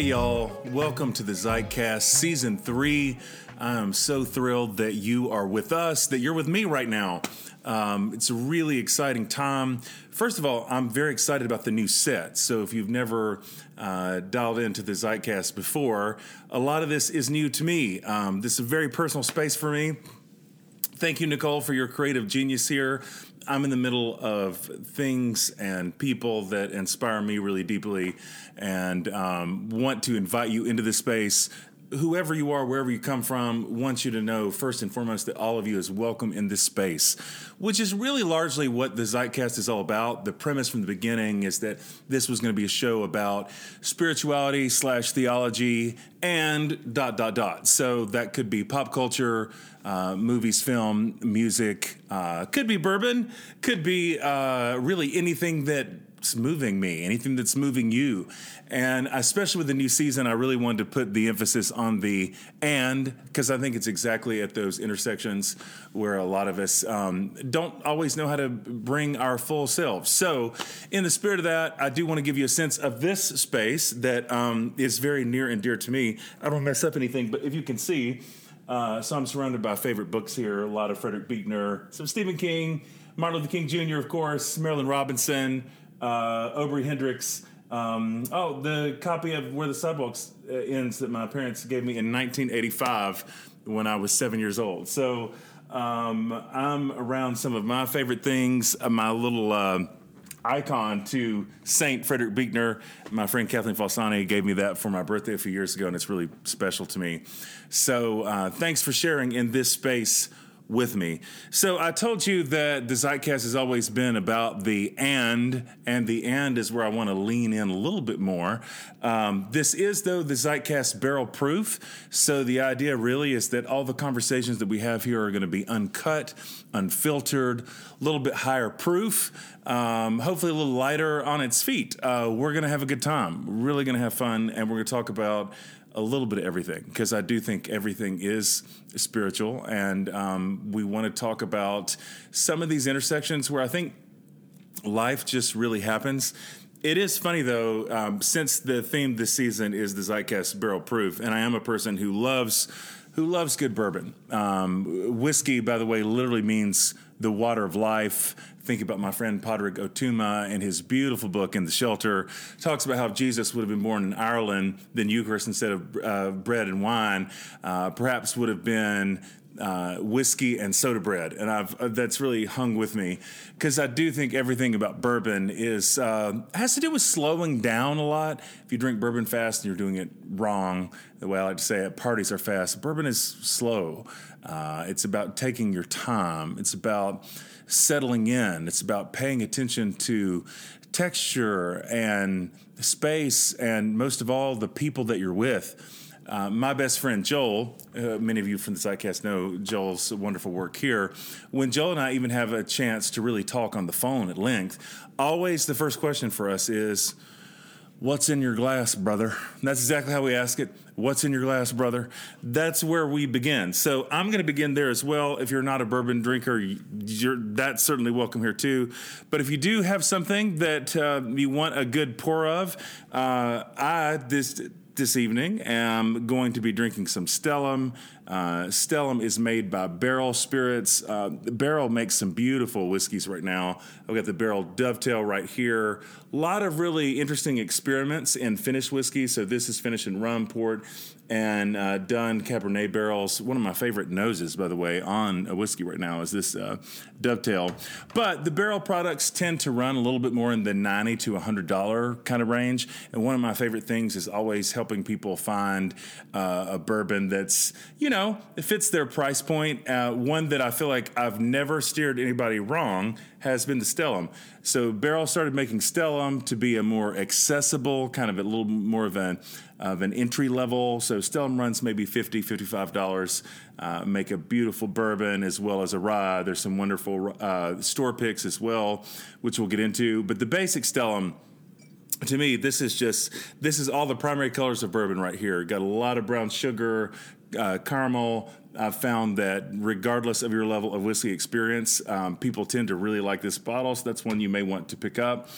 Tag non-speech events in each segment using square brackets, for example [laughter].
Hey, y'all. Welcome to the Zeitcast Season 3. I'm so thrilled that you are with us, that you're with me right now. Um, it's a really exciting time. First of all, I'm very excited about the new set. So, if you've never uh, dialed into the Zeitcast before, a lot of this is new to me. Um, this is a very personal space for me. Thank you, Nicole, for your creative genius here. I'm in the middle of things and people that inspire me really deeply and um, want to invite you into this space. Whoever you are, wherever you come from, wants you to know first and foremost that all of you is welcome in this space, which is really largely what the Zeitcast is all about. The premise from the beginning is that this was going to be a show about spirituality slash theology and dot dot dot. So that could be pop culture, uh, movies, film, music, uh, could be bourbon, could be uh, really anything that's moving me, anything that's moving you. And especially with the new season, I really wanted to put the emphasis on the and, because I think it's exactly at those intersections where a lot of us um, don't always know how to bring our full selves. So, in the spirit of that, I do want to give you a sense of this space that um, is very near and dear to me. I don't mess up anything, but if you can see, uh, so I'm surrounded by favorite books here. A lot of Frederick Buechner, some Stephen King, Martin Luther King Jr., of course, Marilynne Robinson, uh, Obery Hendricks. Um, oh, the copy of Where the Sidewalk uh, Ends that my parents gave me in 1985 when I was seven years old. So um, I'm around some of my favorite things. Uh, my little uh, icon to Saint Frederick Buechner. My friend Kathleen Falsani gave me that for my birthday a few years ago, and it's really special to me. So uh, thanks for sharing in this space with me. So I told you that the Zeitcast has always been about the and, and the and is where I want to lean in a little bit more. Um, this is, though, the Zeitcast barrel proof. So the idea really is that all the conversations that we have here are going to be uncut, unfiltered, a little bit higher proof, um, hopefully a little lighter on its feet. Uh, we're going to have a good time, really going to have fun, and we're going to talk about a little bit of everything because I do think everything is spiritual, and um, we want to talk about some of these intersections where I think life just really happens. It is funny though, um, since the theme this season is the Zeitcast Barrel Proof, and I am a person who loves who loves good bourbon. Um, whiskey, by the way, literally means the water of life. Think about my friend Padraig Ó Tuama and his beautiful book in the shelter talks about how Jesus would have been born in Ireland, then Eucharist instead of uh, bread and wine, uh, perhaps would have been uh, whiskey and soda bread, and I've uh, that's really hung with me because I do think everything about bourbon is uh, has to do with slowing down a lot. If you drink bourbon fast and you're doing it wrong, the way I like to say it, parties are fast. Bourbon is slow. Uh, it's about taking your time. It's about settling in. It's about paying attention to texture and space, and most of all, the people that you're with. Uh, my best friend Joel, uh, many of you from the Zeitcast know Joel's wonderful work here. When Joel and I even have a chance to really talk on the phone at length, always the first question for us is, What's in your glass, brother? That's exactly how we ask it. What's in your glass, brother? That's where we begin. So I'm going to begin there as well. If you're not a bourbon drinker, you're that's certainly welcome here too. But if you do have something that uh, you want a good pour of, uh, I this this evening am going to be drinking some Stellum. Uh, Stellum is made by Barrell Spirits. Uh, Barrell makes some beautiful whiskeys right now. I've got the Barrell Dovetail right here. A lot of really interesting experiments in finished whiskey. So this is finished in rum, port, and uh, done Cabernet barrels. One of my favorite noses, by the way, on a whiskey right now is this uh, Dovetail. But the barrel products tend to run a little bit more in the ninety to hundred dollar kind of range. And one of my favorite things is always helping people find uh, a bourbon that's you know it fits their price point. Uh, one that I feel like I've never steered anybody wrong has been the Stellum. So Barrell started making Stellum to be a more accessible, kind of a little more of an of an entry level. So Stellum runs maybe 50 $55. Uh, make a beautiful bourbon as well as a rye. There's some wonderful uh, store picks as well, which we'll get into. But the basic Stellum to me, this is just this is all the primary colors of bourbon right here. Got a lot of brown sugar, uh, caramel. I've found that regardless of your level of whiskey experience, um, people tend to really like this bottle, so that's one you may want to pick up.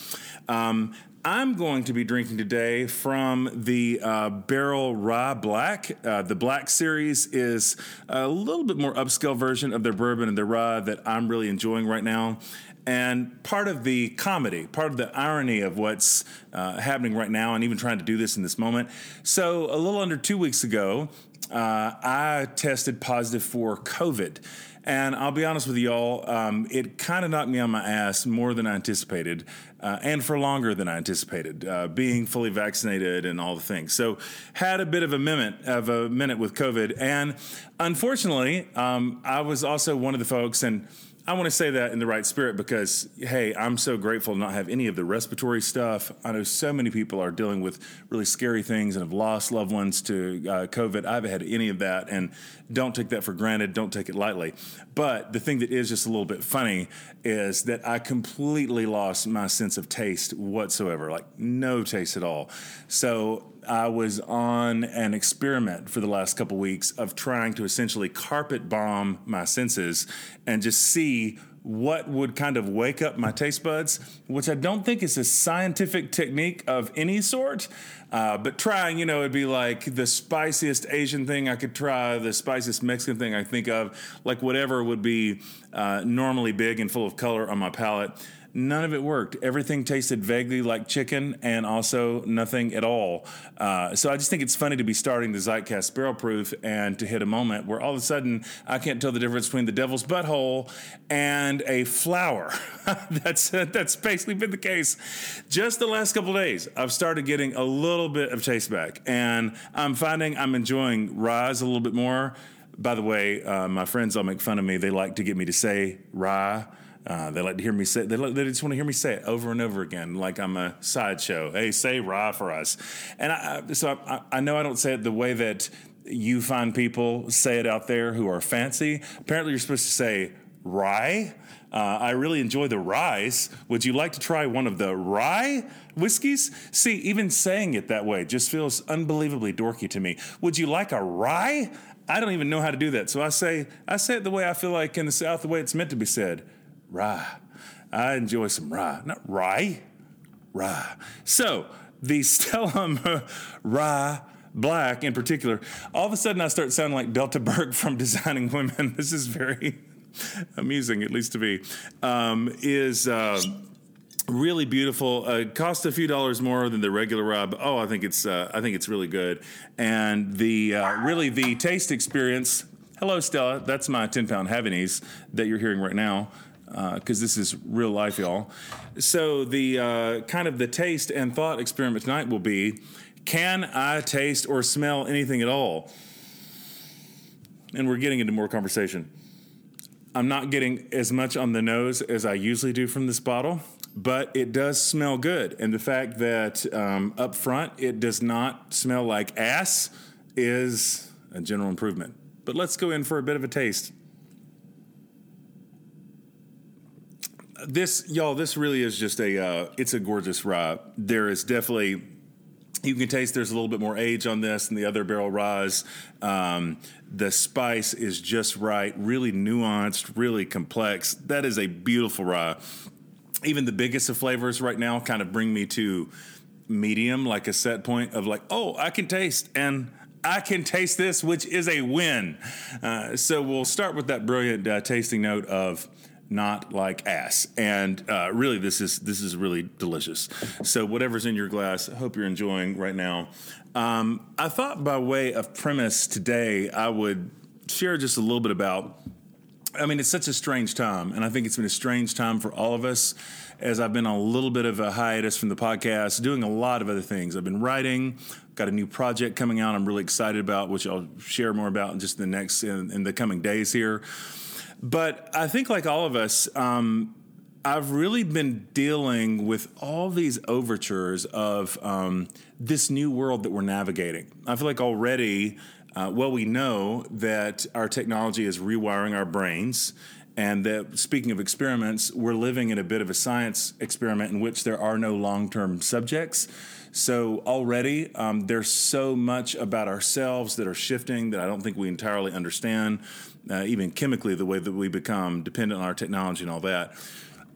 Um, I'm going to be drinking today from the uh, Barrell Rye Black. Uh, the Black series is a little bit more upscale version of their bourbon and their rye that I'm really enjoying right now. And part of the comedy, part of the irony of what's uh, happening right now, and even trying to do this in this moment. So, a little under two weeks ago, uh, I tested positive for COVID. And I'll be honest with y'all, um, it kind of knocked me on my ass more than I anticipated, uh, and for longer than I anticipated, uh, being fully vaccinated and all the things. So, had a bit of a minute of a minute with COVID, and unfortunately, um, I was also one of the folks, and I want to say that in the right spirit because, hey, I'm so grateful to not have any of the respiratory stuff. I know so many people are dealing with really scary things and have lost loved ones to uh, COVID. I haven't had any of that, and don't take that for granted. Don't take it lightly. But the thing that is just a little bit funny is that I completely lost my sense of taste whatsoever, like no taste at all. So I was on an experiment for the last couple weeks of trying to essentially carpet bomb my senses and just see what would kind of wake up my taste buds, which I don't think is a scientific technique of any sort. Uh, but trying, you know, it'd be like the spiciest Asian thing I could try, the spiciest Mexican thing I think of, like whatever would be uh, normally big and full of color on my palate. None of it worked. Everything tasted vaguely like chicken and also nothing at all. Uh, so I just think it's funny to be starting the Zeitcast Barrel Proof and to hit a moment where all of a sudden I can't tell the difference between the devil's butthole and a flower. [laughs] that's that's basically been the case. Just the last couple days, I've started getting a little bit of taste back, and I'm finding I'm enjoying Ryes a little bit more. By the way, uh, my friends all make fun of me. They like to get me to say rye uh, they like to hear me say. They, like, they just want to hear me say it over and over again, like I'm a sideshow. Hey, say "rah" for us, and I, so I, I know I don't say it the way that you find people say it out there who are fancy. Apparently, you're supposed to say rye. Uh, I really enjoy the ryes. Would you like to try one of the rye whiskeys? See, even saying it that way just feels unbelievably dorky to me. Would you like a rye? I don't even know how to do that. So I say I say it the way I feel like in the South, the way it's meant to be said rye. I enjoy some rye, not rye, rye. So the [laughs] Stellum rye black in particular, all of a sudden I start sounding like Delta Burke [laughs] from Designing Women. This is very [laughs] amusing, at least to me. Um, is uh, really beautiful. Uh, cost a few dollars more than the regular rye. But, oh, I think it's uh, I think it's really good, and the uh, really the taste experience. Hello, Stella. That's my ten pound Havanese that you're hearing right now because uh, this is real life, y'all. So the uh, kind of the taste and thought experiment tonight will be: Can I taste or smell anything at all? And we're getting into more conversation. I'm not getting as much on the nose as I usually do from this bottle, but it does smell good. And the fact that um, up front it does not smell like ass is a general improvement. But let's go in for a bit of a taste. This y'all this really is just a uh, it's a gorgeous rye there is definitely you can taste there's a little bit more age on this than the other barrel ryes um, the spice is just right really nuanced really complex. That is a beautiful rye even the biggest of flavors right now kind of bring me to medium like a set point of like oh i can taste and I can taste this, which is a win. Uh, so we'll start with that brilliant uh, tasting note of not like ass. And uh, really, this is this is really delicious. So whatever's in your glass, I hope you're enjoying right now. Um, I thought by way of premise today, I would share just a little bit about. I mean, it's such a strange time, and I think it's been a strange time for all of us. As I've been on a little bit of a hiatus from the podcast, doing a lot of other things. I've been writing, got a new project coming out. I'm really excited about, which I'll share more about in just the next in, in the coming days here. But I think, like all of us, um, I've really been dealing with all these overtures of um, this new world that we're navigating. I feel like already, uh, well, we know that our technology is rewiring our brains And that speaking of experiments, we're living in a bit of a science experiment in which there are no long term subjects. So already um, there's so much about ourselves that are shifting that I don't think we entirely understand, uh, even chemically, the way that we become dependent on our technology and all that.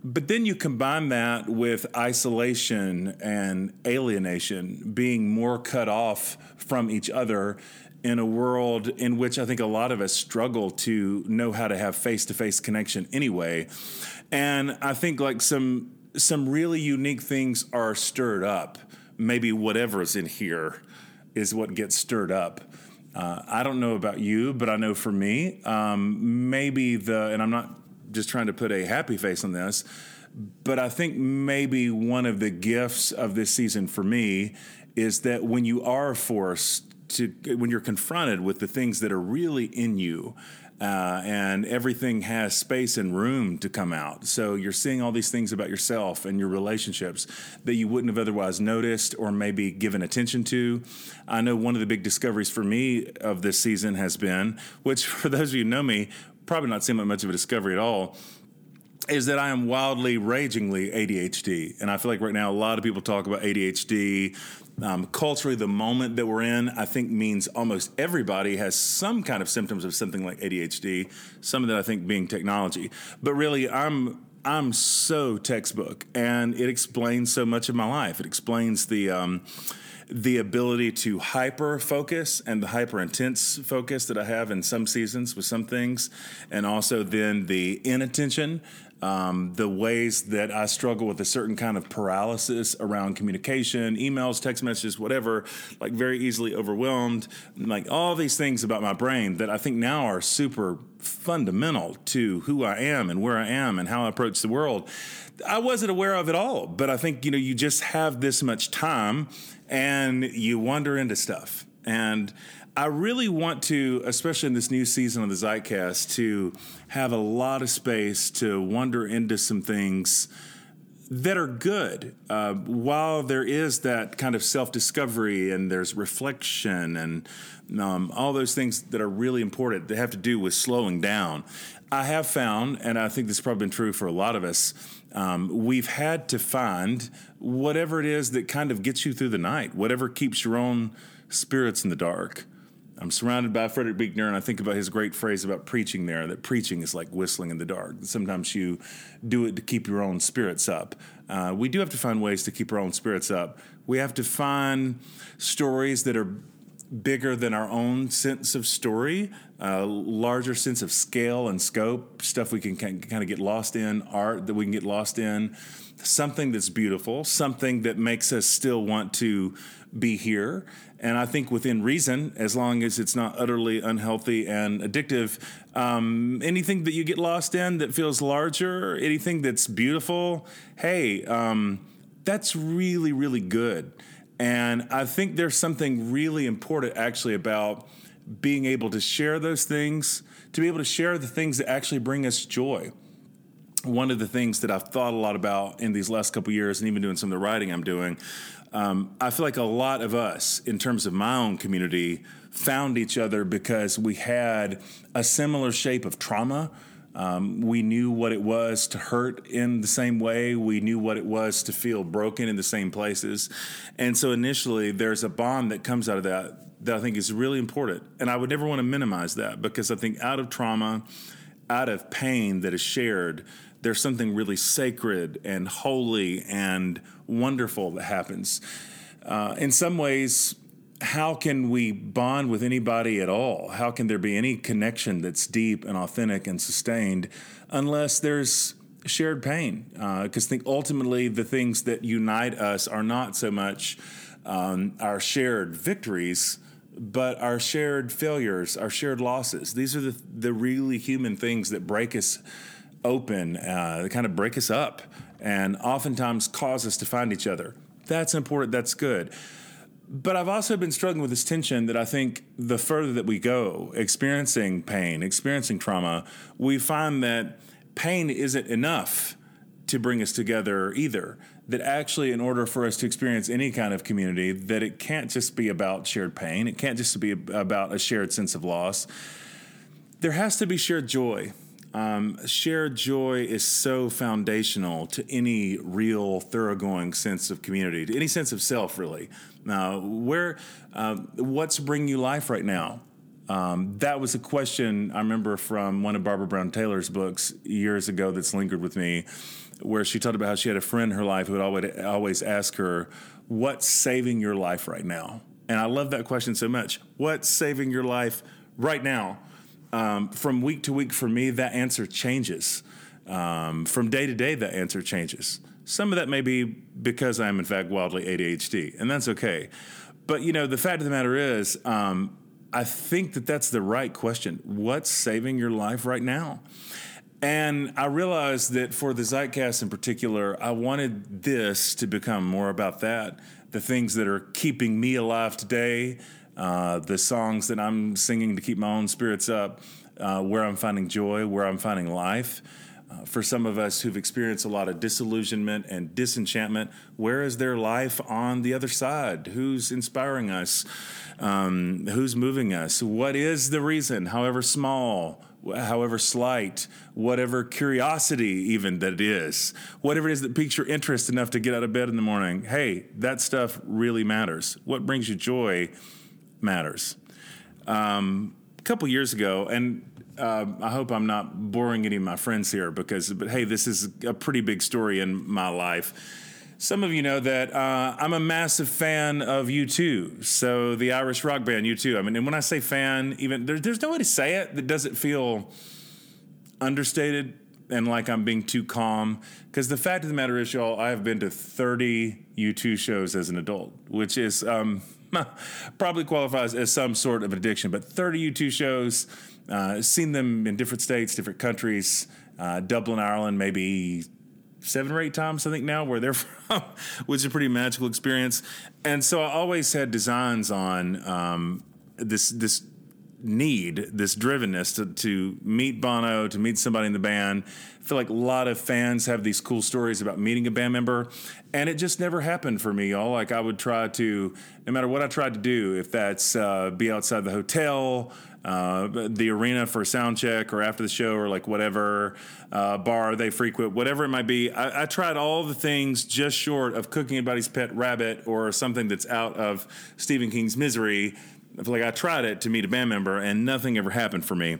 But then you combine that with isolation and alienation, being more cut off from each other in a world in which I think a lot of us struggle to know how to have face to face connection anyway. And I think like some some really unique things are stirred up maybe whatever's in here is what gets stirred up. Uh, I don't know about you, but I know for me, um, maybe the, and I'm not just trying to put a happy face on this, but I think maybe one of the gifts of this season for me is that when you are forced to, when you're confronted with the things that are really in you, uh, and everything has space and room to come out. So you're seeing all these things about yourself and your relationships that you wouldn't have otherwise noticed or maybe given attention to. I know one of the big discoveries for me of this season has been, which [laughs] for those of you who know me, probably not seem like much of a discovery at all, is that I am wildly, ragingly ADHD. And I feel like right now a lot of people talk about ADHD. Um, culturally, the moment that we're in, I think, means almost everybody has some kind of symptoms of something like ADHD. Some of that I think being technology, but really, I'm I'm so textbook, and it explains so much of my life. It explains the. Um, the ability to hyper focus and the hyper intense focus that I have in some seasons with some things, and also then the inattention um, the ways that I struggle with a certain kind of paralysis around communication, emails, text messages, whatever, like very easily overwhelmed, like all these things about my brain that I think now are super fundamental to who I am and where I am and how I approach the world. I wasn't aware of it all, but I think, you know, you just have this much time and you wander into stuff. And I really want to, especially in this new season of the Zeitcast, to have a lot of space to wander into some things that are good. Uh, while there is that kind of self discovery and there's reflection and um, all those things that are really important that have to do with slowing down, I have found, and I think this has probably been true for a lot of us, um, we've had to find whatever it is that kind of gets you through the night, whatever keeps your own spirits in the dark. I'm surrounded by Frederick Buechner, and I think about his great phrase about preaching there that preaching is like whistling in the dark. Sometimes you do it to keep your own spirits up. Uh, we do have to find ways to keep our own spirits up. We have to find stories that are bigger than our own sense of story, a uh, larger sense of scale and scope, stuff we can kind of get lost in, art that we can get lost in, something that's beautiful, something that makes us still want to be here. And I think within reason, as long as it's not utterly unhealthy and addictive, um, anything that you get lost in that feels larger, anything that's beautiful, hey, um, that's really, really good. And I think there's something really important actually about being able to share those things, to be able to share the things that actually bring us joy. One of the things that I've thought a lot about in these last couple years, and even doing some of the writing I'm doing, um, I feel like a lot of us, in terms of my own community, found each other because we had a similar shape of trauma. Um, we knew what it was to hurt in the same way. We knew what it was to feel broken in the same places. And so initially, there's a bond that comes out of that that I think is really important. And I would never want to minimize that because I think out of trauma, out of pain that is shared, there's something really sacred and holy and wonderful that happens. Uh, in some ways, how can we bond with anybody at all? How can there be any connection that's deep and authentic and sustained unless there's shared pain? Because uh, think ultimately the things that unite us are not so much um, our shared victories, but our shared failures, our shared losses. These are the, the really human things that break us open, uh, kind of break us up, and oftentimes cause us to find each other. That's important, that's good. But I've also been struggling with this tension that I think the further that we go, experiencing pain, experiencing trauma, we find that pain isn't enough to bring us together either. That actually, in order for us to experience any kind of community, that it can't just be about shared pain, it can't just be about a shared sense of loss. There has to be shared joy Um, shared joy is so foundational to any real thoroughgoing sense of community, to any sense of self, really. Now, where, uh, what's bringing you life right now? Um, that was a question I remember from one of Barbara Brown Taylor's books years ago that's lingered with me, where she talked about how she had a friend in her life who would always, always ask her, What's saving your life right now? And I love that question so much. What's saving your life right now? Um, from week to week, for me, that answer changes. Um, from day to day, that answer changes. Some of that may be because I'm, in fact, wildly ADHD, and that's okay. But, you know, the fact of the matter is, um, I think that that's the right question. What's saving your life right now? And I realized that for the Zeitcast in particular, I wanted this to become more about that the things that are keeping me alive today, uh, the songs that I'm singing to keep my own spirits up, uh, where I'm finding joy, where I'm finding life. Uh, for some of us who've experienced a lot of disillusionment and disenchantment, where is their life on the other side? Who's inspiring us? Um, who's moving us? What is the reason, however small, however slight, whatever curiosity even that it is, whatever it is that piques your interest enough to get out of bed in the morning? Hey, that stuff really matters. What brings you joy matters. Um, a couple years ago, and uh, I hope I'm not boring any of my friends here because, but hey, this is a pretty big story in my life. Some of you know that uh, I'm a massive fan of U2, so the Irish rock band U2. I mean, and when I say fan, even there, there's no way to say it that doesn't feel understated and like I'm being too calm. Because the fact of the matter is, y'all, I have been to 30 U2 shows as an adult, which is um, [laughs] probably qualifies as some sort of addiction. But 30 U2 shows, uh, seen them in different states, different countries, uh, Dublin, Ireland, maybe seven or eight times, I think now, where they're [laughs] from, which is a pretty magical experience. And so I always had designs on um, this this need, this drivenness to, to meet Bono, to meet somebody in the band. I feel like a lot of fans have these cool stories about meeting a band member, and it just never happened for me, y'all. Like I would try to, no matter what I tried to do, if that's uh, be outside the hotel, uh, the arena for a sound check or after the show or like whatever uh, bar they frequent, whatever it might be. I, I, tried all the things just short of cooking anybody's pet rabbit or something that's out of Stephen King's Misery. Like I tried it to meet a band member and nothing ever happened for me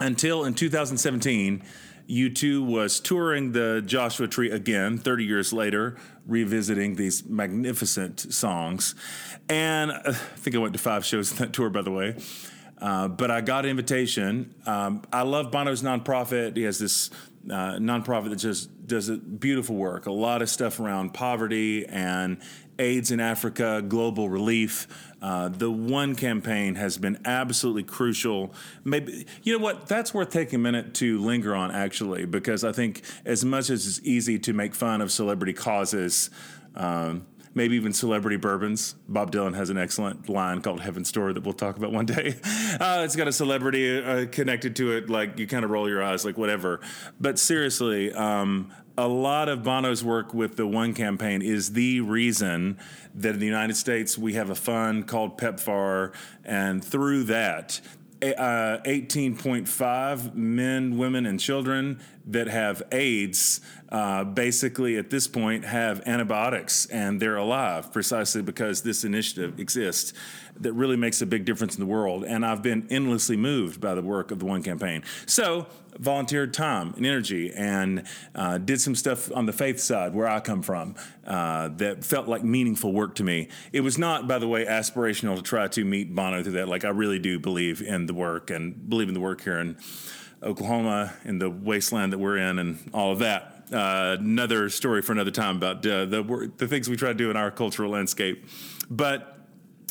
until in 2017. U2 was touring the Joshua Tree again 30 years later, revisiting these magnificent songs. And uh, I think I went to five shows in that tour, by the way. Uh, but I got an invitation. Um, I love Bono's nonprofit. He has this uh, nonprofit that just does beautiful work. A lot of stuff around poverty and AIDS in Africa, global relief. Uh, the one campaign has been absolutely crucial. Maybe you know what? That's worth taking a minute to linger on, actually, because I think as much as it's easy to make fun of celebrity causes. Um, maybe even celebrity bourbons. Bob Dylan has an excellent line called Heaven's Door that we'll talk about one day. [laughs] Uh, it's got a celebrity uh, connected to it, like you kind of roll your eyes, like whatever. But seriously, um, a lot of Bono's work with the One campaign is the reason that in the United States we have a fund called PEPFAR, and through that, uh, 18.5 men, women, and children that have AIDS uh, basically at this point have antibiotics and they're alive precisely because this initiative exists that really makes a big difference in the world. And I've been endlessly moved by the work of the One Campaign. So, volunteered time and energy and uh, did some stuff on the faith side where I come from uh, that felt like meaningful work to me. It was not, by the way, aspirational to try to meet Bono through that. Like, I really do believe in the work and believe in the work here in Oklahoma, in the wasteland that we're in, and all of that. Uh, another story for another time about uh, the the things we try to do in our cultural landscape. But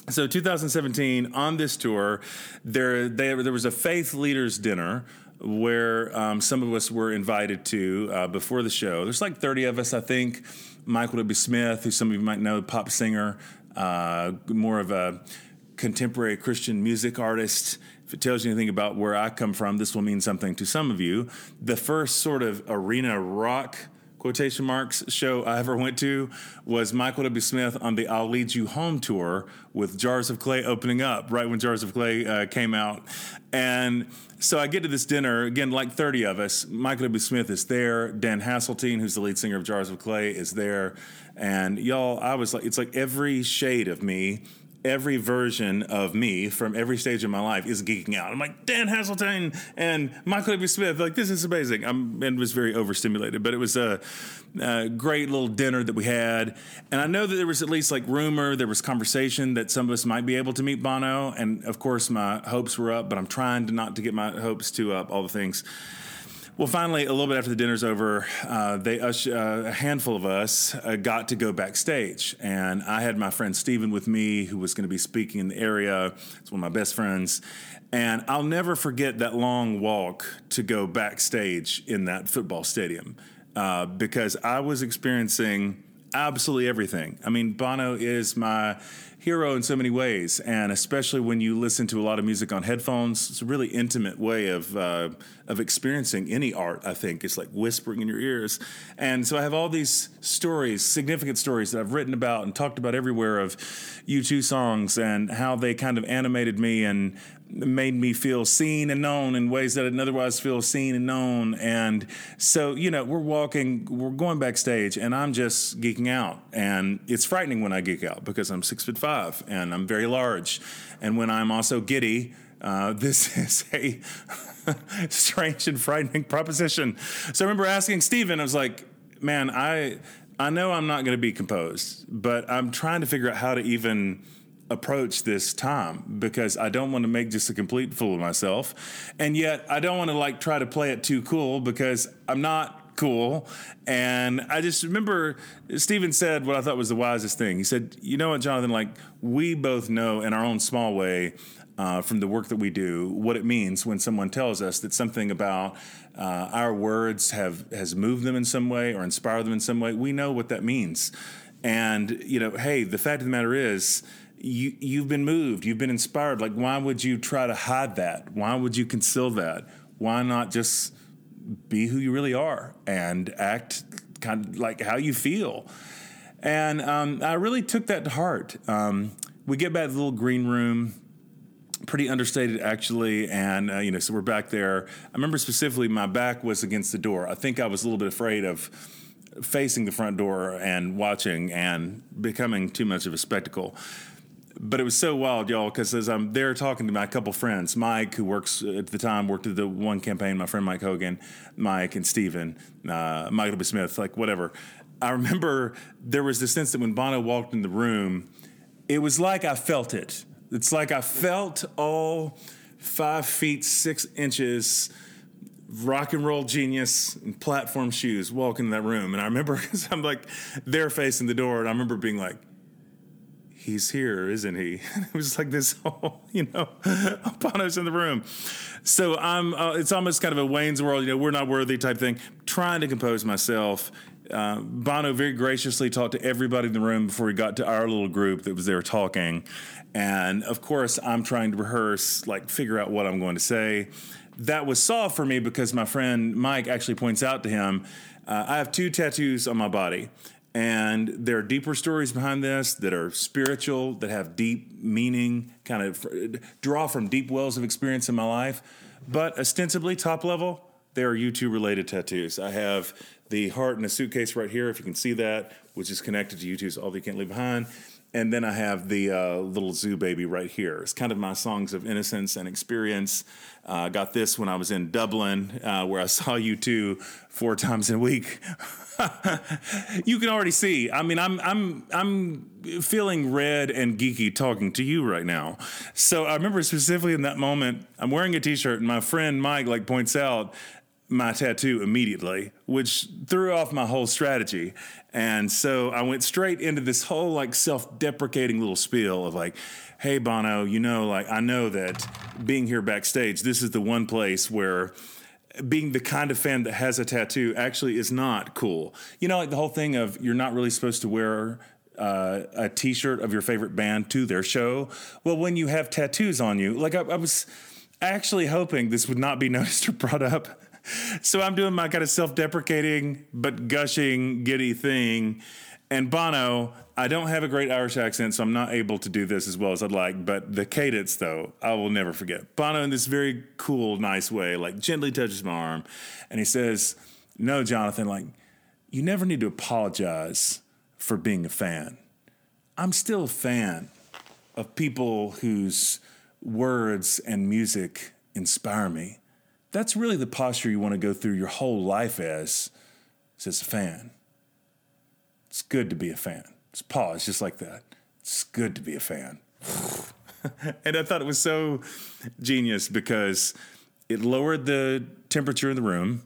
so 2017 on this tour, there they, there was a faith leaders dinner where um, some of us were invited to uh, before the show. There's like 30 of us, I think. Michael W. Smith, who some of you might know, pop singer, uh, more of a contemporary Christian music artist. If it tells you anything about where I come from, this will mean something to some of you. The first sort of arena rock quotation marks show I ever went to was Michael W. Smith on the I'll Lead You Home tour with Jars of Clay opening up right when Jars of Clay uh, came out. And so I get to this dinner, again, like 30 of us. Michael W. Smith is there. Dan Haseltine, who's the lead singer of Jars of Clay, is there. And y'all, I was like, it's like every shade of me every version of me from every stage of my life is geeking out. I'm like Dan Haseltine and Michael W. Smith. Like this is amazing. I'm and was very overstimulated, but it was a, a, great little dinner that we had. And I know that there was at least like rumor, there was conversation that some of us might be able to meet Bono. And of course, my hopes were up, but I'm trying to not to get my hopes too up. All the things. Well, finally, a little bit after the dinner's over, uh, they uh, a handful of us uh, got to go backstage, and I had my friend Steven with me, who was going to be speaking in the area. It's one of my best friends, and I'll never forget that long walk to go backstage in that football stadium uh, because I was experiencing absolutely everything. I mean, Bono is my hero in so many ways, and especially when you listen to a lot of music on headphones, it's a really intimate way of uh, of experiencing any art. I think it's like whispering in your ears, and so I have all these stories, significant stories that I've written about and talked about everywhere of U2 songs and how they kind of animated me and made me feel seen and known in ways that I didn't otherwise feel seen and known. And so, you know, we're walking, we're going backstage, and I'm just geeking out. And it's frightening when I geek out because I'm six foot five and I'm very large. And when I'm also giddy, uh, [laughs] this is a [laughs] strange and frightening proposition. So I remember asking Steven, I was like, man, I I know I'm not going to be composed, but I'm trying to figure out how to even approach this time because I don't want to make just a complete fool of myself. And yet I don't want to like try to play it too cool because I'm not cool. And I just remember Steven said what I thought was the wisest thing. He said, You know what, Jonathan, like we both know in our own small way. Uh, from the work that we do, what it means when someone tells us that something about uh, our words have has moved them in some way or inspired them in some way, we know what that means. And you know, hey, the fact of the matter is, you you've been moved, you've been inspired. Like, why would you try to hide that? Why would you conceal that? Why not just be who you really are and act kind of like how you feel? And um, I really took that to heart. Um, we get back to the little green room, pretty understated actually, and uh, you know, so we're back there. I remember specifically my back was against the door. I think I was a little bit afraid of facing the front door and watching and becoming too much of a spectacle but it was so wild, y'all, because as I'm there talking to my couple friends, Mike, who works at the time, worked at the one campaign, my friend Mike Hogan, Mike and Steven, uh, Michael B. Smith, like whatever. I remember there was this sense that when Bono walked in the room, it was like I felt it. It's like I felt all five feet, six inches rock and roll genius in platform shoes walk in that room. And I remember [laughs] because I'm like there facing the door, and I remember being like, he's here, isn't he? [laughs] it was like this whole, [laughs] you know, [laughs] Bono's in the room. So I'm, uh, it's almost kind of a Wayne's World, you know, we're not worthy type thing. Trying to compose myself. Uh, Bono very graciously talked to everybody in the room before he got to our little group that was there talking. And of course, I'm trying to rehearse, like, figure out what I'm going to say. That was soft for me because my friend Mike actually points out to him, uh, I have two tattoos on my body. And there are deeper stories behind this that are spiritual, that have deep meaning, kind of draw from deep wells of experience in my life. But ostensibly, top level, they are U2 related tattoos. I have the heart in a suitcase right here, if you can see that, which is connected to U2's All You Can't Leave Behind. And then I have the uh, little zoo baby right here. It's kind of my songs of innocence and experience. I uh, got this when I was in Dublin, uh, where I [laughs] saw U2 four times a week. [laughs] you can already see. I mean, I'm I'm I'm feeling red and geeky talking to you right now. So I remember specifically in that moment, I'm wearing a t-shirt, and my friend Mike like points out my tattoo immediately, which threw off my whole strategy. And so I went straight into this whole like self-deprecating little spiel of like, hey Bono, you know, like I know that being here backstage, this is the one place where being the kind of fan that has a tattoo actually is not cool. You know, like the whole thing of you're not really supposed to wear uh, a T-shirt of your favorite band to their show. Well, when you have tattoos on you, like I, I was actually hoping this would not be [laughs] noticed or brought up [laughs] so I'm doing my kind of self-deprecating but gushing, giddy thing. And Bono, I don't have a great Irish accent, so I'm not able to do this as well as I'd like. But the cadence, though, I will never forget. Bono, in this very cool, nice way, like gently touches my arm, and he says, "No, Jonathan, like you never need to apologize for being a fan. I'm still a fan of people whose words and music inspire me. That's really the posture you want to go through your whole life as, as a fan. It's good to be a fan. Just pause, just like that. It's good to be a fan. [laughs] and I thought it was so genius because it lowered the temperature in the room,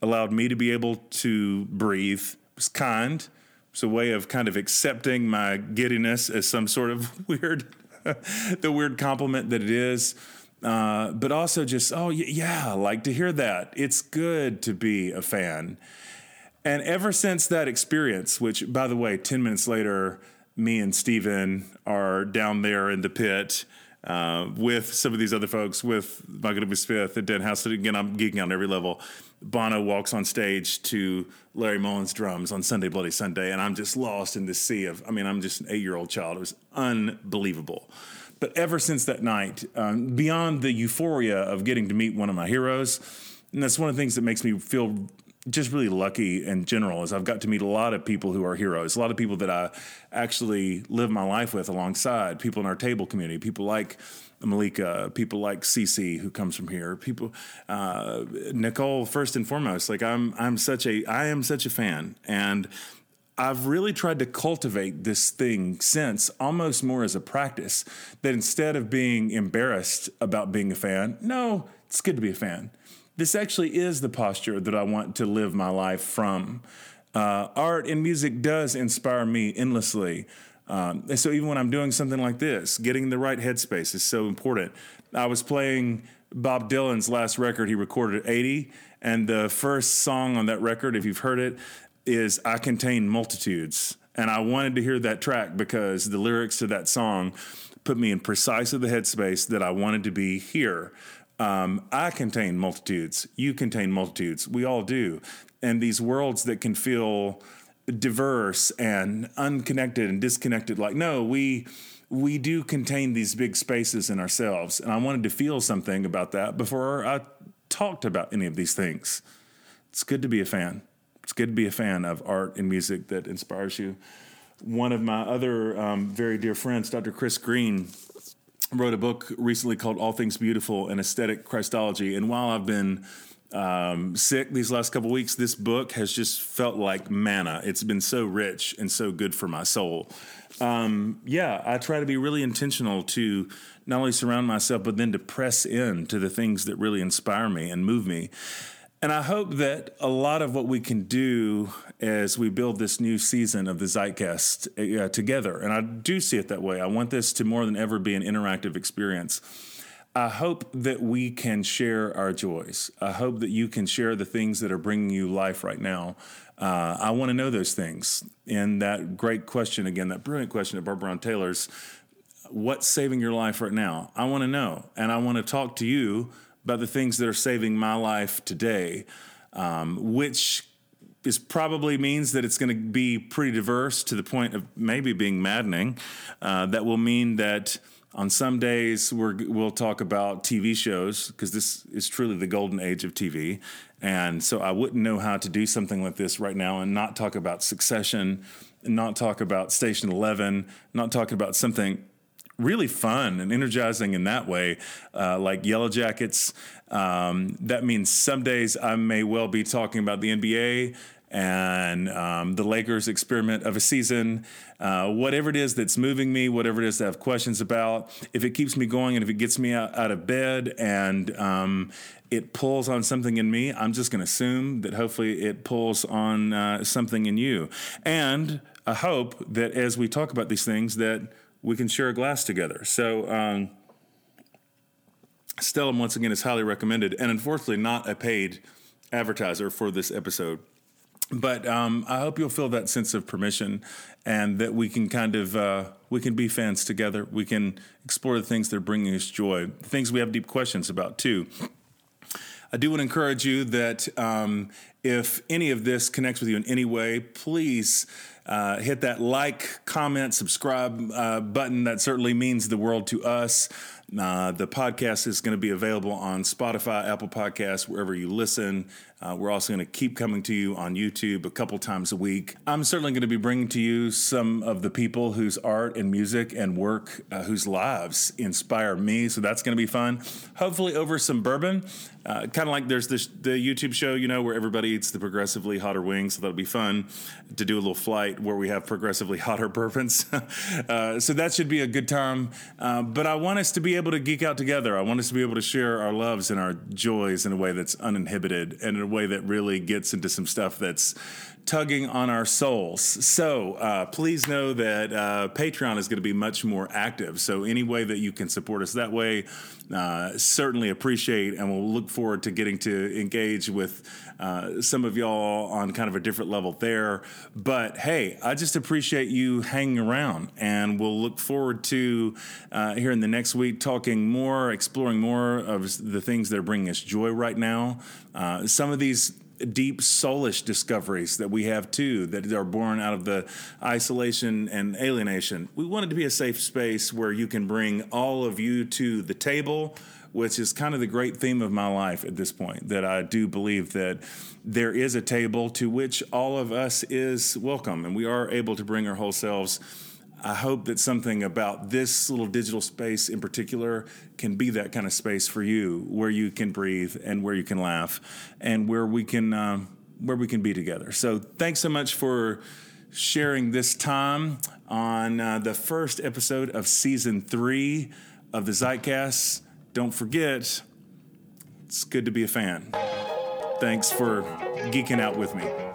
allowed me to be able to breathe. It was kind. It's a way of kind of accepting my giddiness as some sort of [laughs] weird, the weird compliment that it is. Uh, but also just, oh, yeah, like to hear that. It's good to be a fan. And ever since that experience, which, by the way, 10 minutes later, me and Steven are down there in the pit uh, with some of these other folks, with Michael W. Smith and Den House. Again, I'm geeking out on every level. Bono walks on stage to Larry Mullen's drums on Sunday Bloody Sunday, and I'm just lost in this sea of, I mean, I'm just an eight year old child. It was unbelievable. But ever since that night, um, beyond the euphoria of getting to meet one of my heroes, and that's one of the things that makes me feel just really lucky in general is I've got to meet a lot of people who are heroes, a lot of people that I actually live my life with alongside, people in our table community, people like Malika, people like Cece who comes from here, people uh, Nicole first and foremost. Like I'm I'm such a I am such a fan and I've really tried to cultivate this thing since almost more as a practice that instead of being embarrassed about being a fan, no, it's good to be a fan this actually is the posture that I want to live my life from. Uh, art and music does inspire me endlessly. Um, and so even when I'm doing something like this, getting the right headspace is so important. I was playing Bob Dylan's last record he recorded at 80, and the first song on that record, if you've heard it, is I Contain Multitudes. And I wanted to hear that track because the lyrics to that song put me in precisely the headspace that I wanted to be here. Um, I contain multitudes. You contain multitudes. We all do. And these worlds that can feel diverse and unconnected and disconnected, like, no, we we do contain these big spaces in ourselves. And I wanted to feel something about that before I talked about any of these things. It's good to be a fan. It's good to be a fan of art and music that inspires you. One of my other um, very dear friends, Dr. Chris Green, wrote a book recently called All Things Beautiful and Aesthetic Christology. And while I've been um, sick these last couple weeks, this book has just felt like manna. It's been so rich and so good for my soul. Um, yeah, I try to be really intentional to not only surround myself, but then to press in to the things that really inspire me and move me. And I hope that a lot of what we can do as we build this new season of the Zeitcast uh, together, and I do see it that way. I want this to more than ever be an interactive experience. I hope that we can share our joys. I hope that you can share the things that are bringing you life right now. Uh, I want to know those things. And that great question, again, that brilliant question of Barbara Taylor's what's saving your life right now? I want to know. And I want to talk to you about the things that are saving my life today, um, which is probably means that it's going to be pretty diverse to the point of maybe being maddening. Uh, that will mean that on some days we will talk about TV shows because this is truly the golden age of TV, and so I wouldn't know how to do something like this right now and not talk about Succession, not talk about Station Eleven, not talking about something really fun and energizing in that way, uh, like Yellowjackets. Um, that means some days I may well be talking about the NBA and um, the Lakers experiment of a season, uh, whatever it is that's moving me, whatever it is that I have questions about, if it keeps me going and if it gets me out, out of bed and um, it pulls on something in me, I'm just going to assume that hopefully it pulls on uh, something in you. And I hope that as we talk about these things, that we can share a glass together. So, um, Stellum, once again, is highly recommended, and unfortunately, not a paid advertiser for this episode. But um, I hope you'll feel that sense of permission, and that we can kind of uh, we can be fans together. We can explore the things that are bringing us joy, things we have deep questions about too. I do want to encourage you that um, if any of this connects with you in any way, please. Uh, hit that like, comment, subscribe uh, button. That certainly means the world to us. Uh, the podcast is going to be available on Spotify, Apple Podcasts, wherever you listen. Uh, we're also going to keep coming to you on YouTube a couple times a week. I'm certainly going to be bringing to you some of the people whose art and music and work, uh, whose lives inspire me. So that's going to be fun. Hopefully, over some bourbon. Uh, kind of like there's this, the YouTube show, you know, where everybody eats the progressively hotter wings. So that'll be fun to do a little flight where we have progressively [laughs] hotter bourbons. [laughs] uh, so that should be a good time. Uh, but I want us to be able to geek out together. I want us to be able to share our loves and our joys in a way that's uninhibited and in a way that really gets into some stuff that's tugging on our souls. So uh, please know that uh, Patreon is going to be much more active. So any way that you can support us that way, uh, certainly appreciate, and we'll look forward to getting to engage with uh, some of y'all on kind of a different level there. But hey, I just appreciate you hanging around, and we'll look forward to uh, here in the next week talking more, exploring more of the things that are bringing us joy right now. Uh, some of these deep soulish discoveries that we have too that are born out of the isolation and alienation. We want it to be a safe space where you can bring all of you to the table, which is kind of the great theme of my life at this point. That I do believe that there is a table to which all of us is welcome, and we are able to bring our whole selves I hope that something about this little digital space in particular can be that kind of space for you, where you can breathe and where you can laugh, and where we can uh, where we can be together. So, thanks so much for sharing this time on uh, the first episode of season three of the Zeitcast. Don't forget, it's good to be a fan. Thanks for geeking out with me.